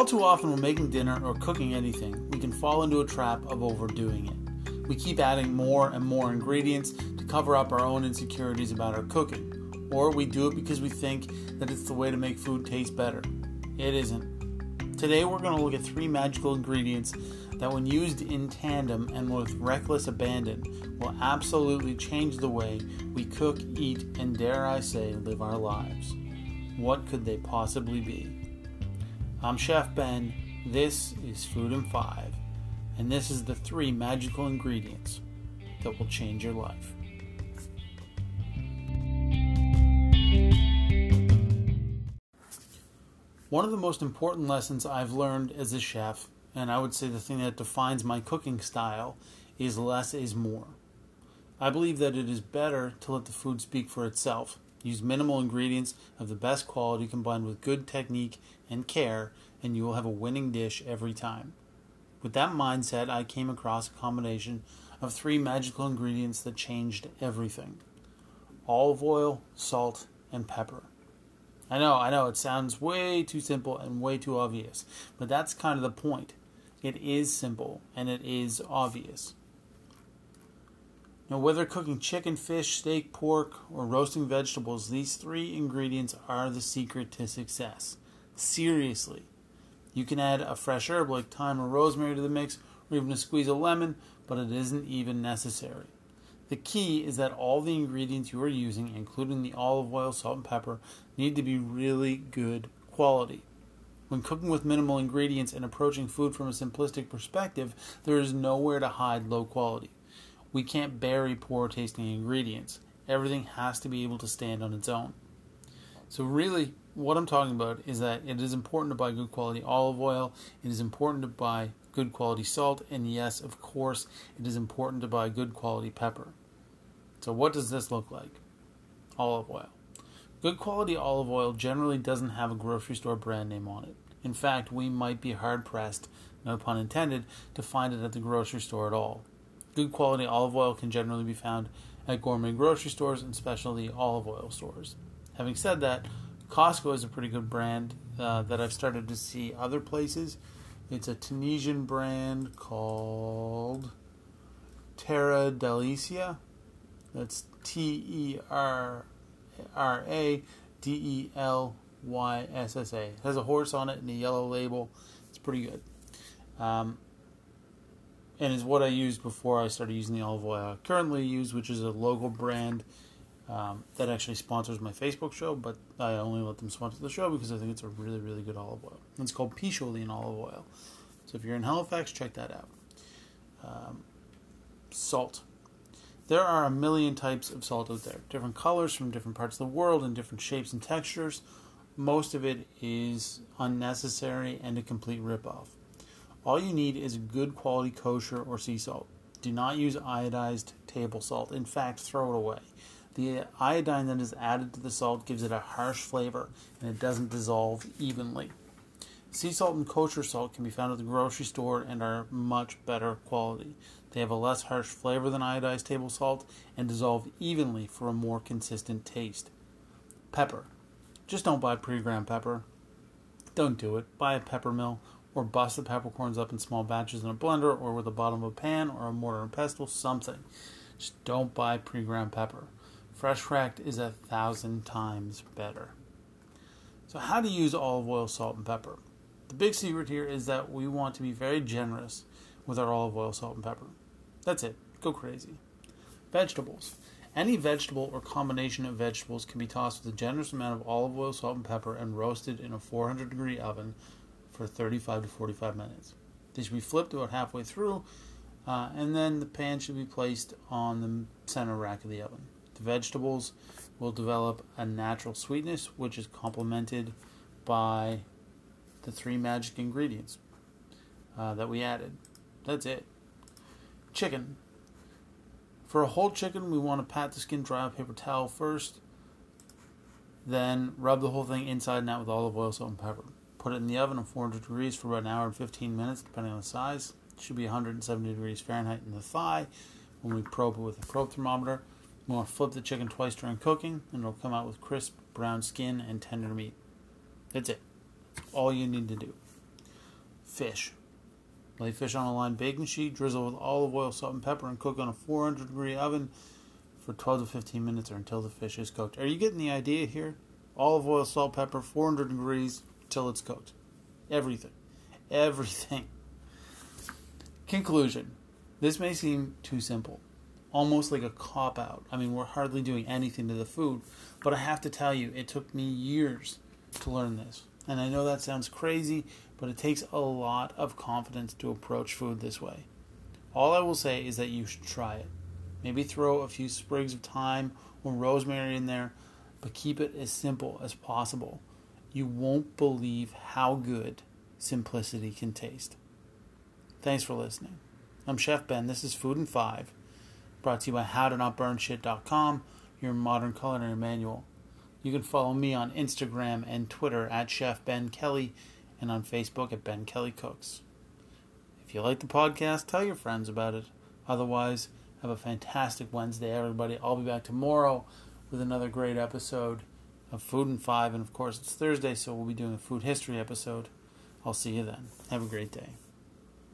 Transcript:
All too often, when making dinner or cooking anything, we can fall into a trap of overdoing it. We keep adding more and more ingredients to cover up our own insecurities about our cooking, or we do it because we think that it's the way to make food taste better. It isn't. Today, we're going to look at three magical ingredients that, when used in tandem and with reckless abandon, will absolutely change the way we cook, eat, and dare I say, live our lives. What could they possibly be? I'm Chef Ben. This is Food in Five, and this is the three magical ingredients that will change your life. One of the most important lessons I've learned as a chef, and I would say the thing that defines my cooking style, is less is more. I believe that it is better to let the food speak for itself Use minimal ingredients of the best quality combined with good technique and care, and you will have a winning dish every time. With that mindset, I came across a combination of three magical ingredients that changed everything olive oil, salt, and pepper. I know, I know, it sounds way too simple and way too obvious, but that's kind of the point. It is simple and it is obvious. Now, whether cooking chicken, fish, steak, pork, or roasting vegetables, these three ingredients are the secret to success. Seriously. You can add a fresh herb like thyme or rosemary to the mix, or even a squeeze of lemon, but it isn't even necessary. The key is that all the ingredients you are using, including the olive oil, salt, and pepper, need to be really good quality. When cooking with minimal ingredients and approaching food from a simplistic perspective, there is nowhere to hide low quality. We can't bury poor tasting ingredients. Everything has to be able to stand on its own. So, really, what I'm talking about is that it is important to buy good quality olive oil, it is important to buy good quality salt, and yes, of course, it is important to buy good quality pepper. So, what does this look like? Olive oil. Good quality olive oil generally doesn't have a grocery store brand name on it. In fact, we might be hard pressed, no pun intended, to find it at the grocery store at all. Good quality olive oil can generally be found at gourmet grocery stores and specialty olive oil stores. Having said that, Costco is a pretty good brand uh, that I've started to see other places. It's a Tunisian brand called Terra Delyssa. That's T E R R A D E L Y S S A. It has a horse on it and a yellow label. It's pretty good. Um, and is what I used before I started using the olive oil I currently use, which is a local brand um, that actually sponsors my Facebook show, but I only let them sponsor the show because I think it's a really, really good olive oil. It's called Picholine olive oil. So if you're in Halifax, check that out. Um, salt. There are a million types of salt out there, different colors from different parts of the world and different shapes and textures. Most of it is unnecessary and a complete ripoff. All you need is good quality kosher or sea salt. Do not use iodized table salt. In fact, throw it away. The iodine that is added to the salt gives it a harsh flavor and it doesn't dissolve evenly. Sea salt and kosher salt can be found at the grocery store and are much better quality. They have a less harsh flavor than iodized table salt and dissolve evenly for a more consistent taste. Pepper. Just don't buy pre ground pepper. Don't do it. Buy a pepper mill or bust the peppercorns up in small batches in a blender or with the bottom of a pan or a mortar and pestle, something. Just don't buy pre ground pepper. Fresh cracked is a thousand times better. So, how to use olive oil, salt, and pepper? The big secret here is that we want to be very generous with our olive oil, salt, and pepper. That's it. Go crazy. Vegetables. Any vegetable or combination of vegetables can be tossed with a generous amount of olive oil, salt, and pepper and roasted in a 400 degree oven for 35 to 45 minutes. They should be flipped about halfway through, uh, and then the pan should be placed on the center rack of the oven. The vegetables will develop a natural sweetness, which is complemented by the three magic ingredients uh, that we added. That's it. Chicken. For a whole chicken, we want to pat the skin dry on paper towel first, then rub the whole thing inside and out with olive oil, salt, and pepper. Put it in the oven at 400 degrees for about an hour and 15 minutes, depending on the size. It should be 170 degrees Fahrenheit in the thigh. When we probe it with a probe thermometer, we to flip the chicken twice during cooking, and it'll come out with crisp brown skin and tender meat. That's it. All you need to do. fish. Lay fish on a lined baking sheet, drizzle with olive oil, salt, and pepper, and cook on a 400 degree oven for 12 to 15 minutes or until the fish is cooked. Are you getting the idea here? Olive oil, salt, pepper, 400 degrees till it's cooked. Everything. Everything. Conclusion This may seem too simple, almost like a cop out. I mean, we're hardly doing anything to the food, but I have to tell you, it took me years to learn this. And I know that sounds crazy, but it takes a lot of confidence to approach food this way. All I will say is that you should try it. Maybe throw a few sprigs of thyme or rosemary in there, but keep it as simple as possible. You won't believe how good simplicity can taste. Thanks for listening. I'm Chef Ben. This is Food in Five, brought to you by HowToNotBurnShit.com, your modern culinary manual. You can follow me on Instagram and Twitter at Chef Ben Kelly and on Facebook at Ben Kelly Cooks. If you like the podcast, tell your friends about it. Otherwise, have a fantastic Wednesday, everybody. I'll be back tomorrow with another great episode of Food in Five. And of course, it's Thursday, so we'll be doing a food history episode. I'll see you then. Have a great day.